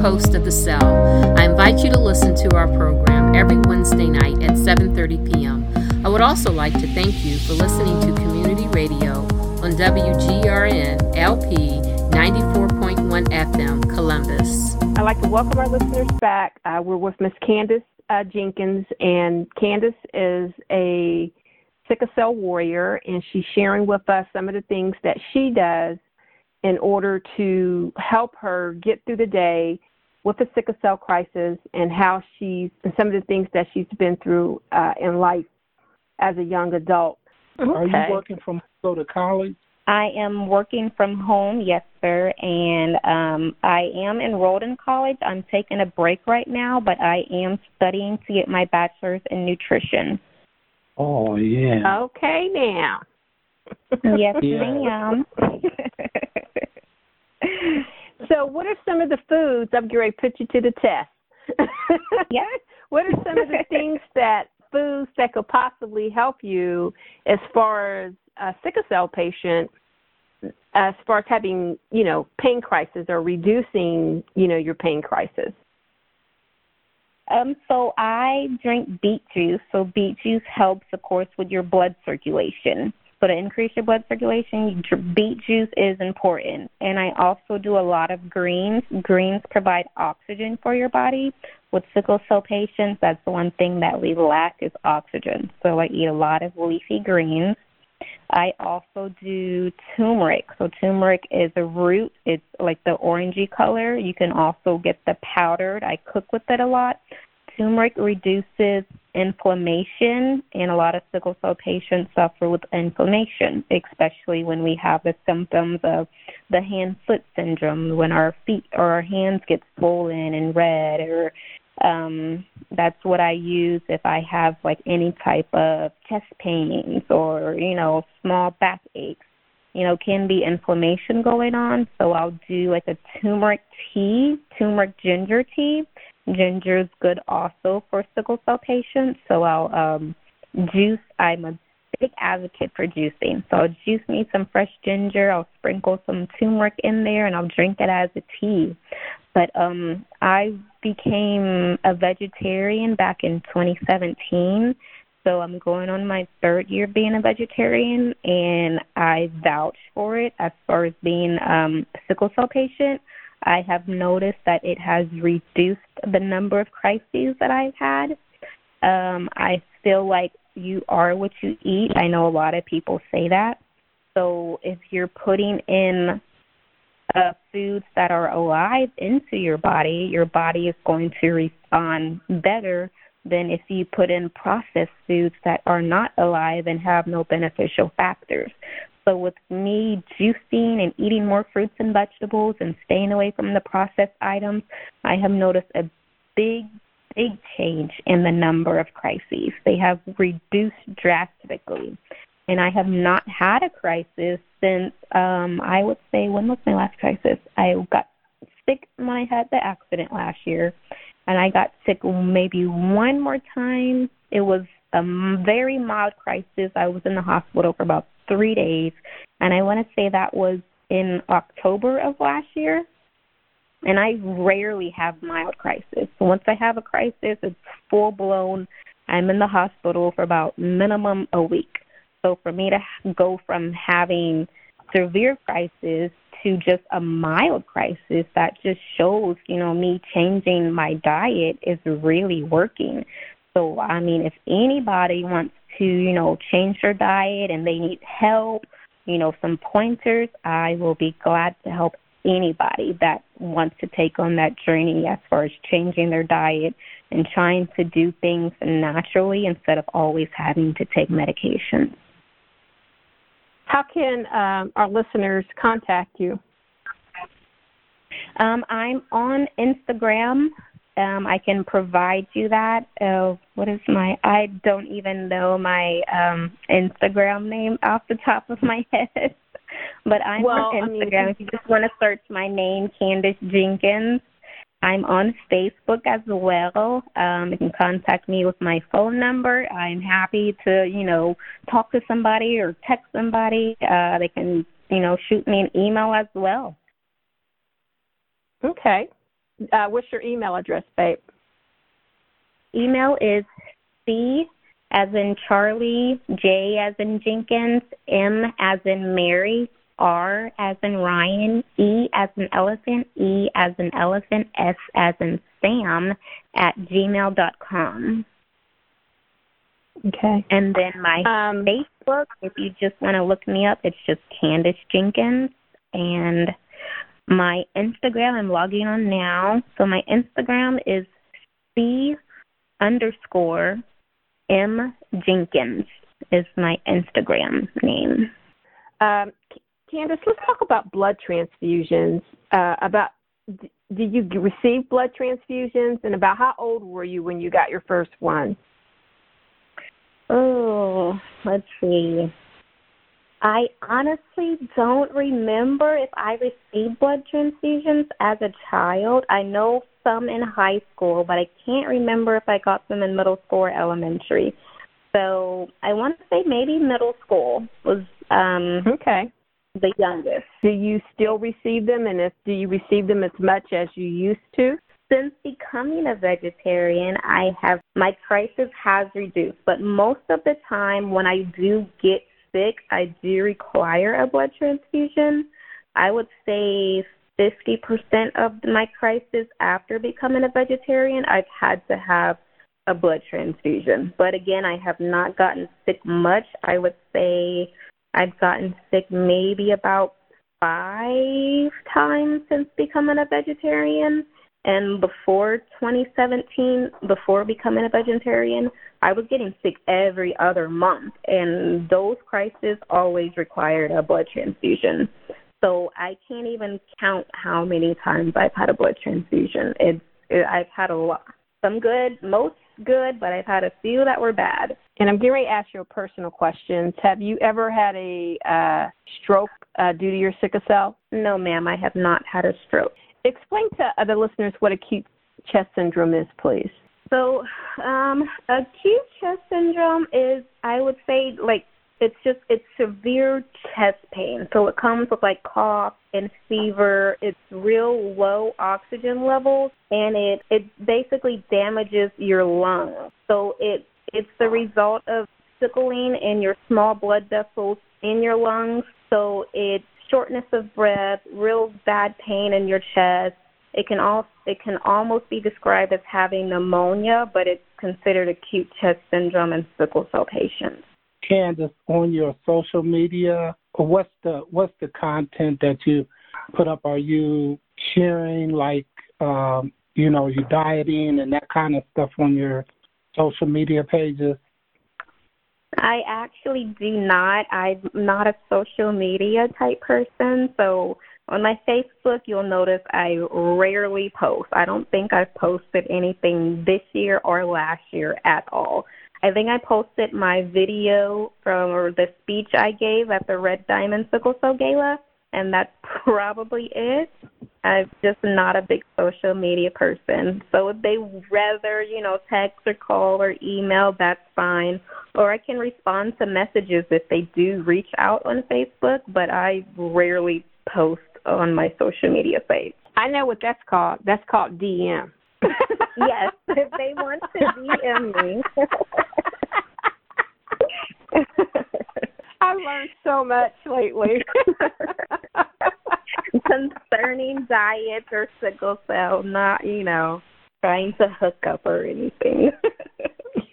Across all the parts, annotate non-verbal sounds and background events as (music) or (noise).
host of The Cell. I invite you to listen to our program every Wednesday night at 7:30 p.m. I would also like to thank you for listening to Community Radio on WGRN LP 94.1 FM, Columbus. I'd like to welcome our listeners back. Uh, we're with Miss Candice uh, Jenkins, and Candice is a sickle cell warrior, and she's sharing with us some of the things that she does in order to help her get through the day with the sickle cell crisis and how she's and some of the things that she's been through uh, in life as a young adult. Okay. Are you working from go to college? I am working from home, yes, sir, and um, I am enrolled in college. I'm taking a break right now, but I am studying to get my bachelor's in nutrition. Oh yeah. Okay now. yes, (laughs) ma'am. (laughs) so, what are some of the foods? I'm going to put you to the test. (laughs) yeah. What are some of the (laughs) things that foods that could possibly help you as far as a sickle cell patient as far as having you know pain crisis or reducing you know your pain crisis um so i drink beet juice so beet juice helps of course with your blood circulation so to increase your blood circulation beet juice is important and i also do a lot of greens greens provide oxygen for your body with sickle cell patients, that's the one thing that we lack is oxygen. So I eat a lot of leafy greens. I also do turmeric. So turmeric is a root. It's like the orangey color. You can also get the powdered. I cook with it a lot. Turmeric reduces inflammation, and a lot of sickle cell patients suffer with inflammation, especially when we have the symptoms of the hand foot syndrome, when our feet or our hands get swollen and red, or um, that's what I use if I have like any type of chest pains or, you know, small back aches. You know, can be inflammation going on. So I'll do like a turmeric tea, turmeric ginger tea. Ginger is good also for sickle cell patients. So I'll um juice I'm a big advocate for juicing. So I'll juice me some fresh ginger, I'll sprinkle some turmeric in there and I'll drink it as a tea. But um I became a vegetarian back in 2017. So I'm going on my third year being a vegetarian, and I vouch for it as far as being um, a sickle cell patient. I have noticed that it has reduced the number of crises that I've had. Um, I feel like you are what you eat. I know a lot of people say that. So if you're putting in uh, foods that are alive into your body, your body is going to respond better than if you put in processed foods that are not alive and have no beneficial factors. So, with me juicing and eating more fruits and vegetables and staying away from the processed items, I have noticed a big, big change in the number of crises. They have reduced drastically and I have not had a crisis since um I would say when was my last crisis? I got sick when I had the accident last year, and I got sick maybe one more time. It was a very mild crisis. I was in the hospital for about three days, and I want to say that was in October of last year. And I rarely have mild crisis. Once I have a crisis, it's full blown. I'm in the hospital for about minimum a week. So for me to go from having severe crisis to just a mild crisis, that just shows, you know, me changing my diet is really working. So, I mean, if anybody wants to, you know, change their diet and they need help, you know, some pointers, I will be glad to help anybody that wants to take on that journey as far as changing their diet and trying to do things naturally instead of always having to take medication. How can um, our listeners contact you? Um, I'm on Instagram. Um, I can provide you that. Uh, what is my? I don't even know my um, Instagram name off the top of my (laughs) head. but I'm well, on Instagram. I mean, if you just want to search my name, Candice Jenkins, I'm on Facebook as well. Um, you can contact me with my phone number. I'm happy to, you know, talk to somebody or text somebody. Uh, they can, you know, shoot me an email as well. Okay. Uh, what's your email address, babe? Email is C as in Charlie, J as in Jenkins, M as in Mary, R as in Ryan, E as in elephant, E as in elephant, S as in Sam at gmail dot com. Okay. And then my um, Facebook, if you just want to look me up, it's just Candice Jenkins. And my Instagram, I'm logging on now. So my Instagram is C underscore M Jenkins is my Instagram name. Um, Candice, let's talk about blood transfusions. Uh, about did you receive blood transfusions, and about how old were you when you got your first one? Oh, let's see. I honestly don't remember if I received blood transfusions as a child. I know some in high school, but I can't remember if I got them in middle school or elementary. So I want to say maybe middle school was um okay the youngest. Do you still receive them, and if do you receive them as much as you used to? Since becoming a vegetarian, I have my crisis has reduced, but most of the time when I do get sick, I do require a blood transfusion. I would say 50% of my crisis after becoming a vegetarian, I've had to have a blood transfusion. But again, I have not gotten sick much. I would say I've gotten sick maybe about five times since becoming a vegetarian. And before 2017, before becoming a vegetarian, I was getting sick every other month, and those crises always required a blood transfusion. So I can't even count how many times I've had a blood transfusion. It's it, I've had a lot. Some good, most good, but I've had a few that were bad. And I'm getting ready to ask you a personal questions. Have you ever had a uh, stroke uh, due to your sickle cell? No, ma'am, I have not had a stroke. Explain to other listeners what acute chest syndrome is, please. So, um, acute chest syndrome is, I would say, like it's just it's severe chest pain. So it comes with like cough and fever. It's real low oxygen levels, and it it basically damages your lungs. So it it's the result of sickling in your small blood vessels in your lungs. So it's shortness of breath, real bad pain in your chest. It can all it can almost be described as having pneumonia, but it's considered acute chest syndrome in sickle cell patients. Candice, on your social media, what's the what's the content that you put up? Are you sharing like um, you know, you dieting and that kind of stuff on your social media pages? I actually do not. I'm not a social media type person. So on my Facebook, you'll notice I rarely post. I don't think I've posted anything this year or last year at all. I think I posted my video from or the speech I gave at the Red Diamond Sickle Cell Gala, and that's probably it. I'm just not a big social media person. So if they rather, you know, text or call or email, that's fine. Or I can respond to messages if they do reach out on Facebook, but I rarely post on my social media sites. I know what that's called. That's called DM. (laughs) (laughs) yes, if they want to DM me. (laughs) (laughs) I learned so much lately. (laughs) Concerning diet or sickle cell, not, you know, trying to hook up or anything. (laughs)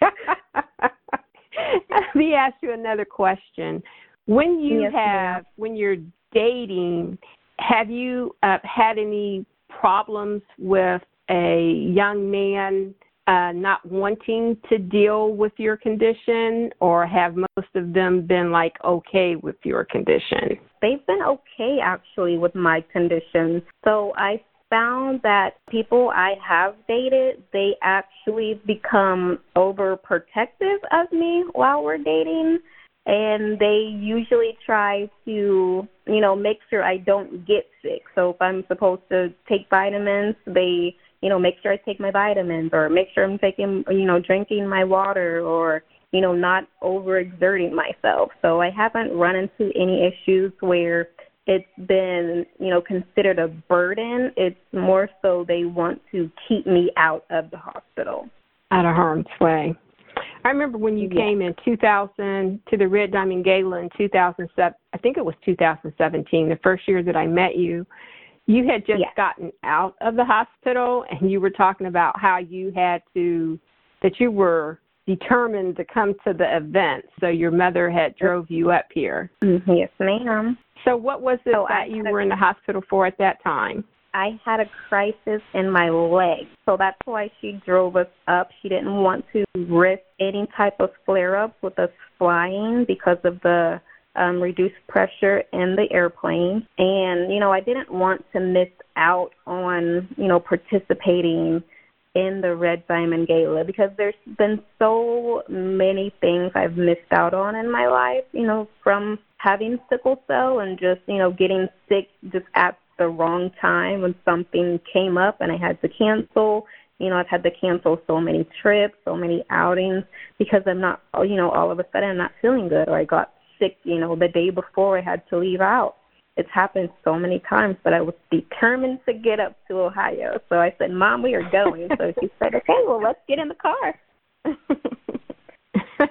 Let me ask you another question. When you yes, have, ma'am. when you're dating, have you uh, had any problems with a young man uh, not wanting to deal with your condition, or have most of them been like okay with your condition? They've been okay actually with my condition. So I found that people I have dated, they actually become overprotective of me while we're dating and they usually try to, you know, make sure I don't get sick. So if I'm supposed to take vitamins, they you know, make sure I take my vitamins or make sure I'm taking, you know, drinking my water or, you know, not overexerting myself. So I haven't run into any issues where it's been, you know, considered a burden. It's more so they want to keep me out of the hospital. Out of harm's way. I remember when you yeah. came in 2000 to the Red Diamond Gala in 2007. I think it was 2017, the first year that I met you. You had just yeah. gotten out of the hospital, and you were talking about how you had to, that you were determined to come to the event. So your mother had drove you up here. Mm-hmm. Yes, ma'am. So what was it so that you were in the hospital for at that time? I had a crisis in my leg. So that's why she drove us up. She didn't want to risk any type of flare up with us flying because of the um, reduced pressure in the airplane. And, you know, I didn't want to miss out on, you know, participating in the Red Diamond Gala because there's been so many things I've missed out on in my life, you know, from having sickle cell and just, you know, getting sick just at the wrong time when something came up and I had to cancel. You know, I've had to cancel so many trips, so many outings because I'm not, you know, all of a sudden I'm not feeling good or I got sick, you know, the day before I had to leave out. It's happened so many times, but I was determined to get up to Ohio. So I said, Mom, we are going. so she (laughs) said, Okay, well, let's get in the car. (laughs)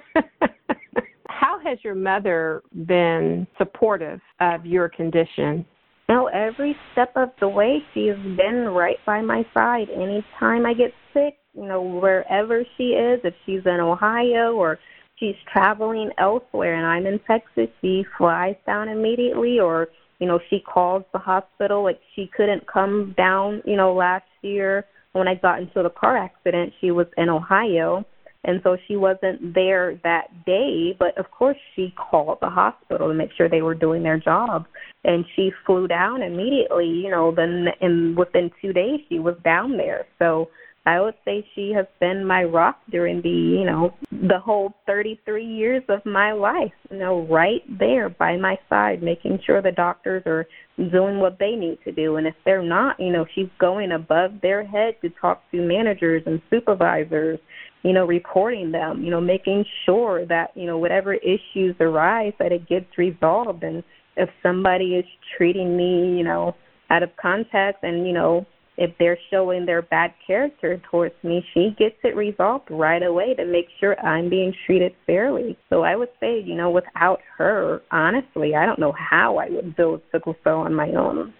How has your mother been supportive of your condition? Know, every step of the way, she's been right by my side. Anytime I get sick, you know, wherever she is, if she's in Ohio or she's traveling elsewhere and I'm in Texas, she flies down immediately or you know, she calls the hospital. Like she couldn't come down, you know, last year when I got into the car accident. She was in Ohio, and so she wasn't there that day. But of course, she called the hospital to make sure they were doing their job, and she flew down immediately. You know, then in within two days she was down there. So I would say she has been my rock during the, you know, the whole 33 years of my life, you know, right there by my side, making sure the doctors are doing what they need to do. And if they're not, you know, she's going above their head to talk to managers and supervisors, you know, reporting them, you know, making sure that, you know, whatever issues arise, that it gets resolved. And if somebody is treating me, you know, out of context and, you know, if they're showing their bad character towards me, she gets it resolved right away to make sure I'm being treated fairly. So I would say, you know, without her, honestly, I don't know how I would build sickle cell on my own.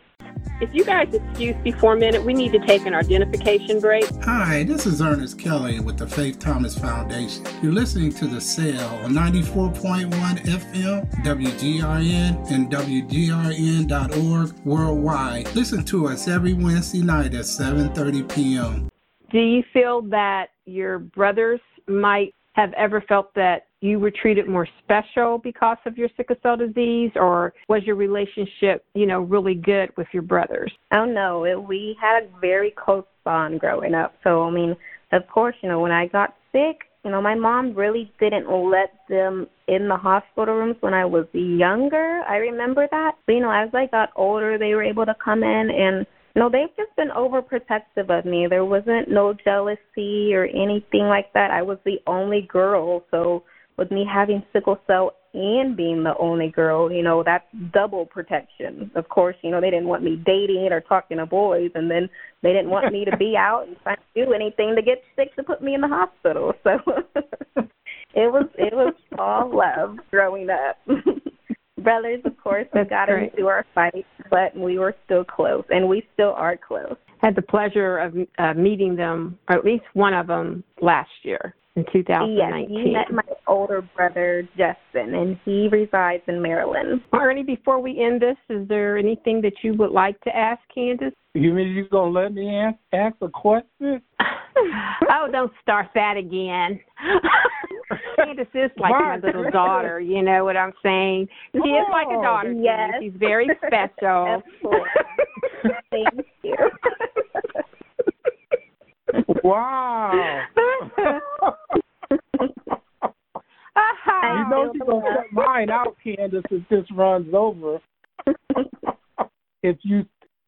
If you guys excuse me for a minute, we need to take an identification break. Hi, this is Ernest Kelly with the Faith Thomas Foundation. You're listening to The Cell on 94.1 FM, WGRN, and WGRN.org worldwide. Listen to us every Wednesday night at 7.30 p.m. Do you feel that your brothers might have ever felt that you were treated more special because of your sickle cell disease or was your relationship you know really good with your brothers? Oh no it, we had a very close bond growing up. So i mean of course you know when i got sick you know my mom really didn't let them in the hospital rooms when i was younger. I remember that. But you know as i got older they were able to come in and no, they've just been overprotective of me. There wasn't no jealousy or anything like that. I was the only girl, so with me having sickle cell and being the only girl, you know, that's double protection. Of course, you know, they didn't want me dating or talking to boys and then they didn't want me to be (laughs) out and trying to do anything to get sick to put me in the hospital. So (laughs) it was it was all love growing up. (laughs) brothers, of course, That's got great. into our fight, but we were still close, and we still are close. Had the pleasure of uh, meeting them, or at least one of them, last year in 2019. Yes, you met my older brother Justin, and he resides in Maryland. Ernie, before we end this, is there anything that you would like to ask Candice? You mean you're gonna let me ask, ask a question? (laughs) oh, don't start that again. (laughs) Candice is like my little daughter. You know what I'm saying? She is like a daughter. Yes, she's very special. (laughs) Thank you. Wow. (laughs) you know she's gonna set mine out, Candice, if this runs over. if you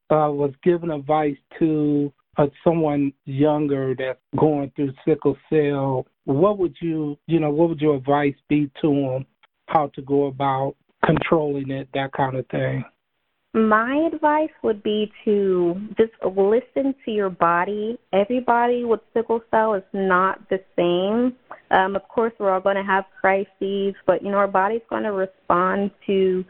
uh, was given advice to uh, someone younger that's going through sickle cell, what would you, you know, what would your advice be to them? How to go about controlling it, that kind of thing. My advice would be to just listen to your body. Everybody with sickle cell is not the same. Um, of course, we're all going to have crises, but you know our body's going to respond to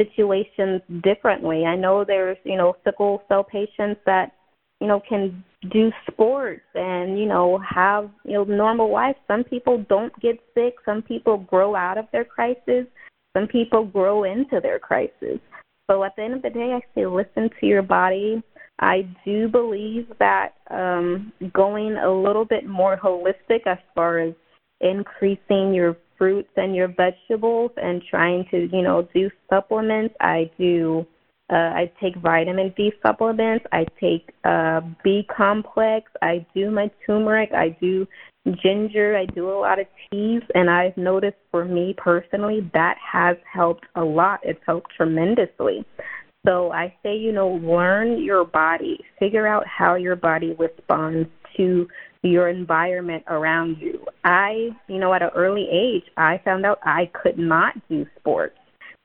situations differently. I know there's you know sickle cell patients that you know can do sports and you know have you know normal life. Some people don't get sick. Some people grow out of their crisis. Some people grow into their crisis. So at the end of the day, I say listen to your body. I do believe that um, going a little bit more holistic as far as increasing your fruits and your vegetables and trying to, you know, do supplements. I do. Uh, I take vitamin D supplements. I take uh, B complex. I do my turmeric. I do ginger. I do a lot of teas, and I've noticed for me personally that has helped a lot. It's helped tremendously. So I say, you know, learn your body, figure out how your body responds to your environment around you. I, you know, at an early age, I found out I could not do sports.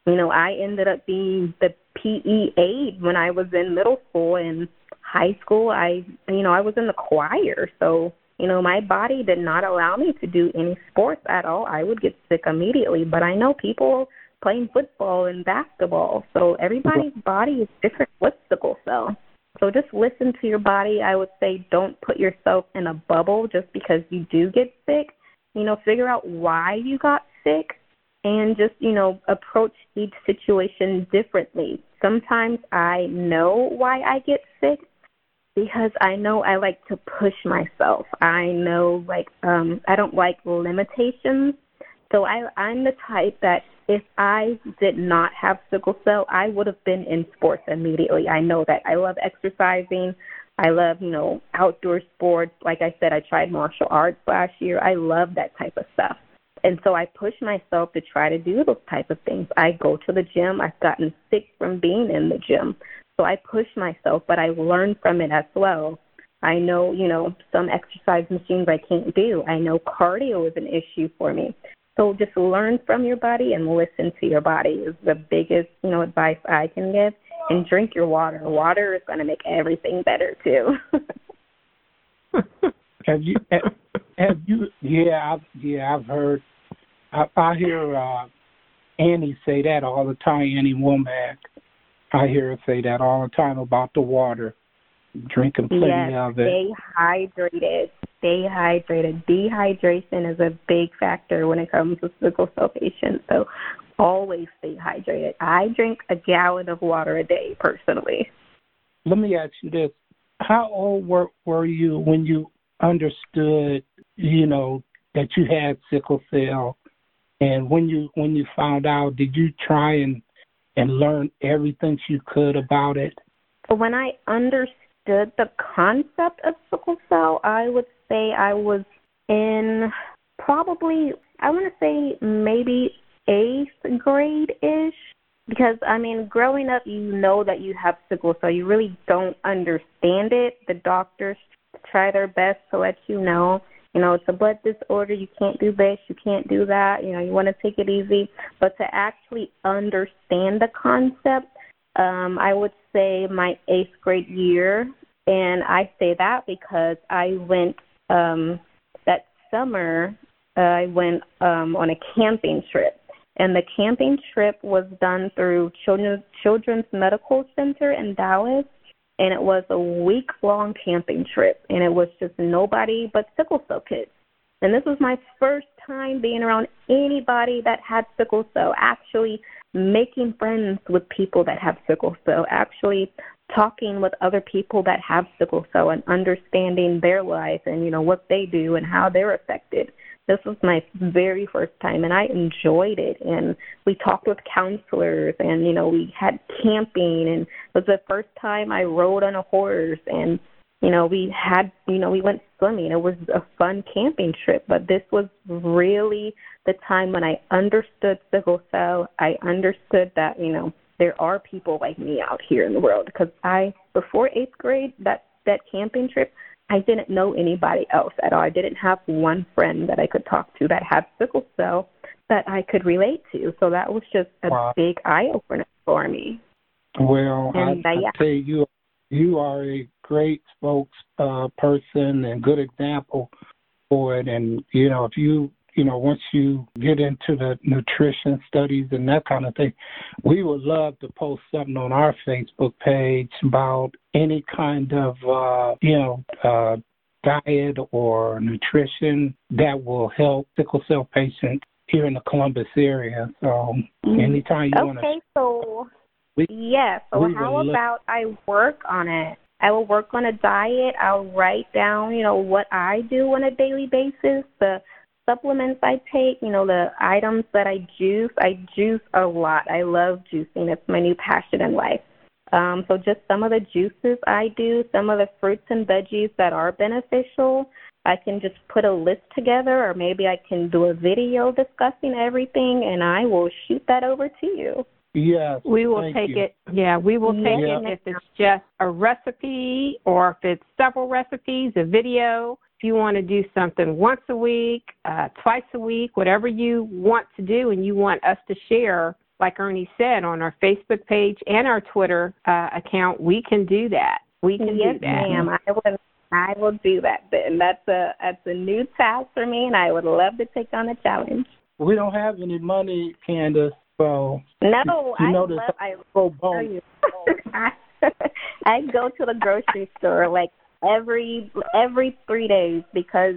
You know, I ended up being the PE aide when I was in middle school and high school. I, you know, I was in the choir, so you know, my body did not allow me to do any sports at all. I would get sick immediately. But I know people playing football and basketball. So everybody's body is different with sickle cell. So just listen to your body. I would say don't put yourself in a bubble just because you do get sick. You know, figure out why you got sick and just, you know, approach each situation differently. Sometimes I know why I get sick because I know I like to push myself. I know like um I don't like limitations. So I I'm the type that if I did not have sickle cell, I would have been in sports immediately. I know that. I love exercising. I love, you know, outdoor sports. Like I said, I tried martial arts last year. I love that type of stuff. And so I push myself to try to do those type of things. I go to the gym. I've gotten sick from being in the gym. So I push myself, but I learn from it as well. I know, you know, some exercise machines I can't do. I know cardio is an issue for me. So just learn from your body and listen to your body is the biggest, you know, advice I can give. And drink your water. Water is going to make everything better too. (laughs) have you? Have you? Yeah, I've, yeah, I've heard. I, I hear uh, Annie say that all the time. Annie Womack. I hear her say that all the time about the water, drinking plenty yes, of it. Stay hydrated. Stay hydrated. Dehydration is a big factor when it comes to sickle cell patients. So always stay hydrated. I drink a gallon of water a day personally. Let me ask you this: How old were were you when you understood, you know, that you had sickle cell? And when you when you found out, did you try and and learn everything you could about it? When I understood the concept of sickle cell, I would say I was in probably, I want to say maybe eighth grade ish. Because, I mean, growing up, you know that you have sickle cell. You really don't understand it. The doctors try their best to let you know you know, it's a blood disorder. You can't do this. You can't do that. You know, you want to take it easy. But to actually understand the concept, um, I would say my eighth grade year. And I say that because I went um, that summer, uh, I went um, on a camping trip. And the camping trip was done through Children's, Children's Medical Center in Dallas and it was a week long camping trip and it was just nobody but sickle cell kids. And this was my first time being around anybody that had sickle cell, actually making friends with people that have sickle cell, actually talking with other people that have sickle cell and understanding their life and you know what they do and how they're affected. This was my very first time, and I enjoyed it. And we talked with counselors, and you know, we had camping, and it was the first time I rode on a horse, and you know, we had, you know, we went swimming. It was a fun camping trip, but this was really the time when I understood sickle cell. I understood that, you know, there are people like me out here in the world because I, before eighth grade, that that camping trip, I didn't know anybody else at all. I didn't have one friend that I could talk to that had sickle cell that I could relate to. So that was just a wow. big eye opener for me. Well, And, I, yeah. I say you you are a great spokesperson uh, and good example for it. And you know, if you you know once you get into the nutrition studies and that kind of thing, we would love to post something on our Facebook page about any kind of uh, you know. Uh, diet or nutrition that will help sickle cell patients here in the Columbus area. So anytime you want to Mm-hmm. Okay, so We- yeah. So how look- about I work on it? I will work on a diet. I'll write down, you know, what I do on a daily basis, the supplements I take, you know, the items that I juice. I juice a lot. I love juicing. It's my new passion in life. Um, so just some of the juices I do, some of the fruits and veggies that are beneficial. I can just put a list together, or maybe I can do a video discussing everything, and I will shoot that over to you. Yes. We will thank take you. it. Yeah, we will take Yeah. it if it's just a recipe or if it's several recipes, a video. If you want to do something once a week, uh, twice a week, whatever you want to do, and you want us to share, like Ernie said, on our Facebook page and our Twitter uh, account, we can do that. We can yes, do that. ma'am. I will. I will do that. Then that's a that's a new task for me, and I would love to take on the challenge. We don't have any money, Candice, so No, you I know this love. I pro tell bono. you. (laughs) I, I go to the grocery store like every every three days because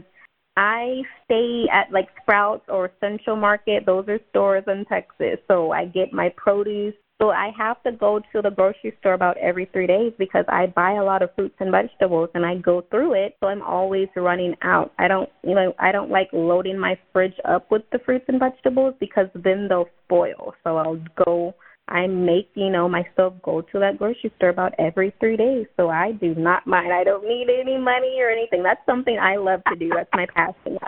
I stay at like Sprouts or Central Market. Those are stores in Texas, so I get my produce. So I have to go to the grocery store about every three days because I buy a lot of fruits and vegetables and I go through it. So I'm always running out. I don't, you know, I don't like loading my fridge up with the fruits and vegetables because then they'll spoil. So I'll go I make, you know, myself go to that grocery store about every three days. So I do not mind. I don't need any money or anything. That's something I love to do. That's my passion.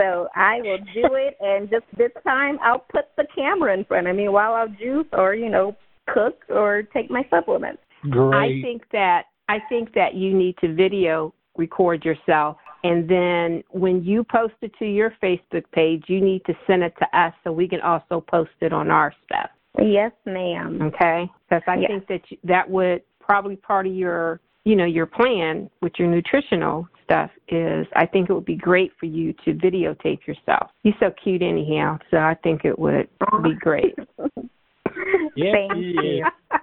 So I will do it and just this time I'll put the camera in front of me while I'll juice or, you know, cook or take my supplements. Great. I think that I think that you need to video record yourself and then when you post it to your Facebook page, you need to send it to us so we can also post it on our stuff. Yes, ma'am. Okay? Because I Yeah. think that you, that would probably part of your you know your plan with your nutritional stuff is I think it would be great for you to videotape yourself. You're so cute anyhow, so I think it would be great. (laughs) Yes, Thank you. is. (laughs)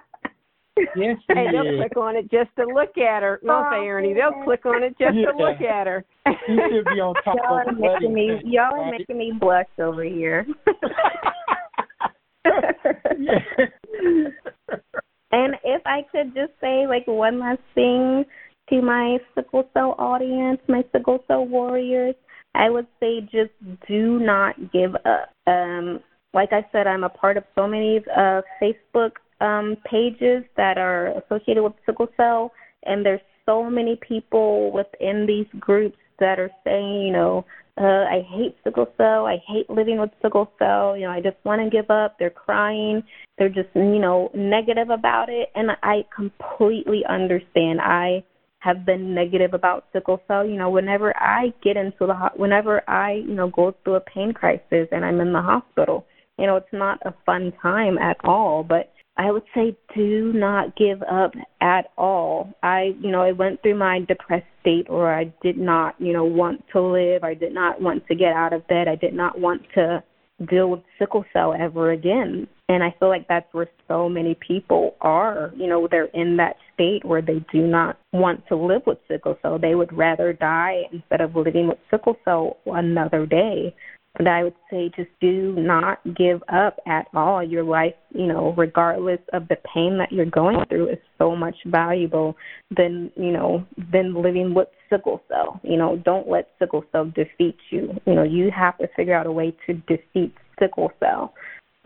Yes, she Hey, they'll is. click on it just to look at her. Won't they, oh, Ernie? They'll click on it just Yeah. to look at her. You should be on top Y'all of are making me y'all are right? making me blush over here. (laughs) (laughs) And if I could just say like one last thing to my sickle cell audience, my sickle cell warriors, I would say just do not give up. Um, like I said, I'm a part of so many uh, Facebook um, pages that are associated with sickle cell, and there's so many people within these groups that are saying, you know, uh, I hate sickle cell. I hate living with sickle cell. You know, I just want to give up. They're crying. They're just, you know, negative about it. And I completely understand. I have been negative about sickle cell. You know, whenever I get into the, ho- whenever I, you know, go through a pain crisis and I'm in the hospital, you know, it's not a fun time at all. But I would say do not give up at all. I, you know, I went through my depressed state where I did not, you know, want to live. I did not want to get out of bed. I did not want to deal with sickle cell ever again. And I feel like that's where so many people are. You know, they're in that state where they do not want to live with sickle cell. They would rather die instead of living with sickle cell another day. But I would say just do not give up at all. Your life, you know, regardless of the pain that you're going through, is so much valuable than you know than living with sickle cell. You know, don't let sickle cell defeat you. You know, you have to figure out a way to defeat sickle cell.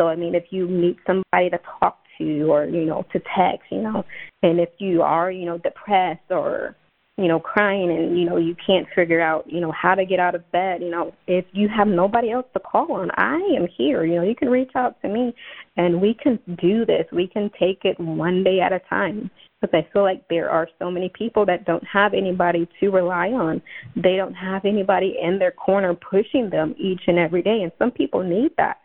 So I mean, if you meet somebody to talk to or you know to text, you know, and if you are you know depressed or you know, crying and, you know, you can't figure out, you know, how to get out of bed, you know, if you have nobody else to call on, I am here. You know, you can reach out to me and we can do this. We can take it one day at a time. Because I feel like there are so many people that don't have anybody to rely on. They don't have anybody in their corner pushing them each and every day. And some people need that.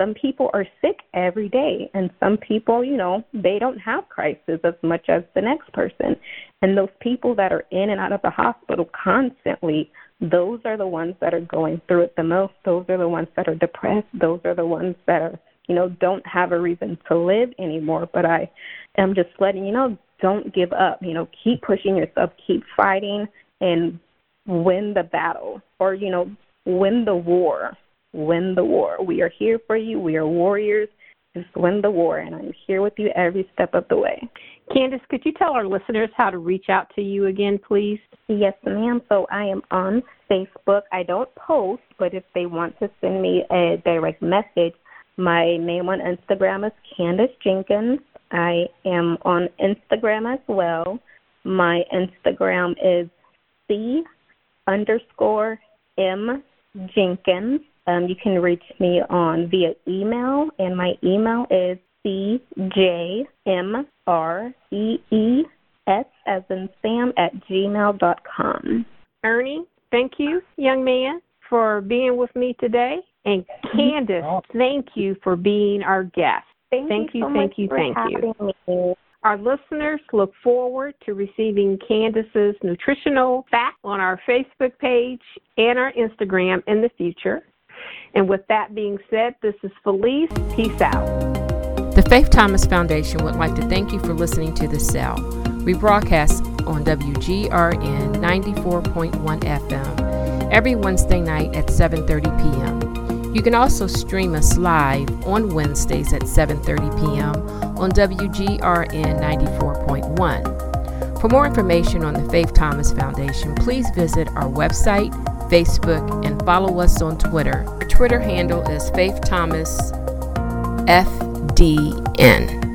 Some people are sick every day, and some people, you know, they don't have crisis as much as the next person. And those people that are in and out of the hospital constantly, those are the ones that are going through it the most. Those are the ones that are depressed. Those are the ones that are, you know, don't have a reason to live anymore. But I am just letting you know, don't give up. You know, keep pushing yourself, keep fighting, and win the battle, or you know, win the war win the war. We are here for you. We are warriors. Just win the war, and I'm here with you every step of the way. Candice, could you tell our listeners how to reach out to you again, please? Yes, ma'am. So I am on Facebook. I don't post, but if they want to send me a direct message, my name on Instagram is Candice Jenkins. I am on Instagram as well. My Instagram is C underscore M Jenkins. Um, you can reach me on via email, and my email is cjmrees as in Sam at gmail dot com. Ernie, thank you, young man, for being with me today. And Candice, thank you for being our guest. Thank, thank you, you, so thank much you, for thank you. Me. Our listeners look forward to receiving Candice's nutritional facts on our Facebook page and our Instagram in the future. And with that being said, this is Felice. Peace out. The Faith Thomas Foundation would like to thank you for listening to The Cell. We broadcast on WGRN 94.1 FM every Wednesday night at 7:30 p.m. You can also stream us live on Wednesdays at 7:30 p.m. on WGRN 94.1. For more information on the Faith Thomas Foundation, please visit our website, Facebook, and follow us on Twitter. Our Twitter handle is Faith Thomas FDN.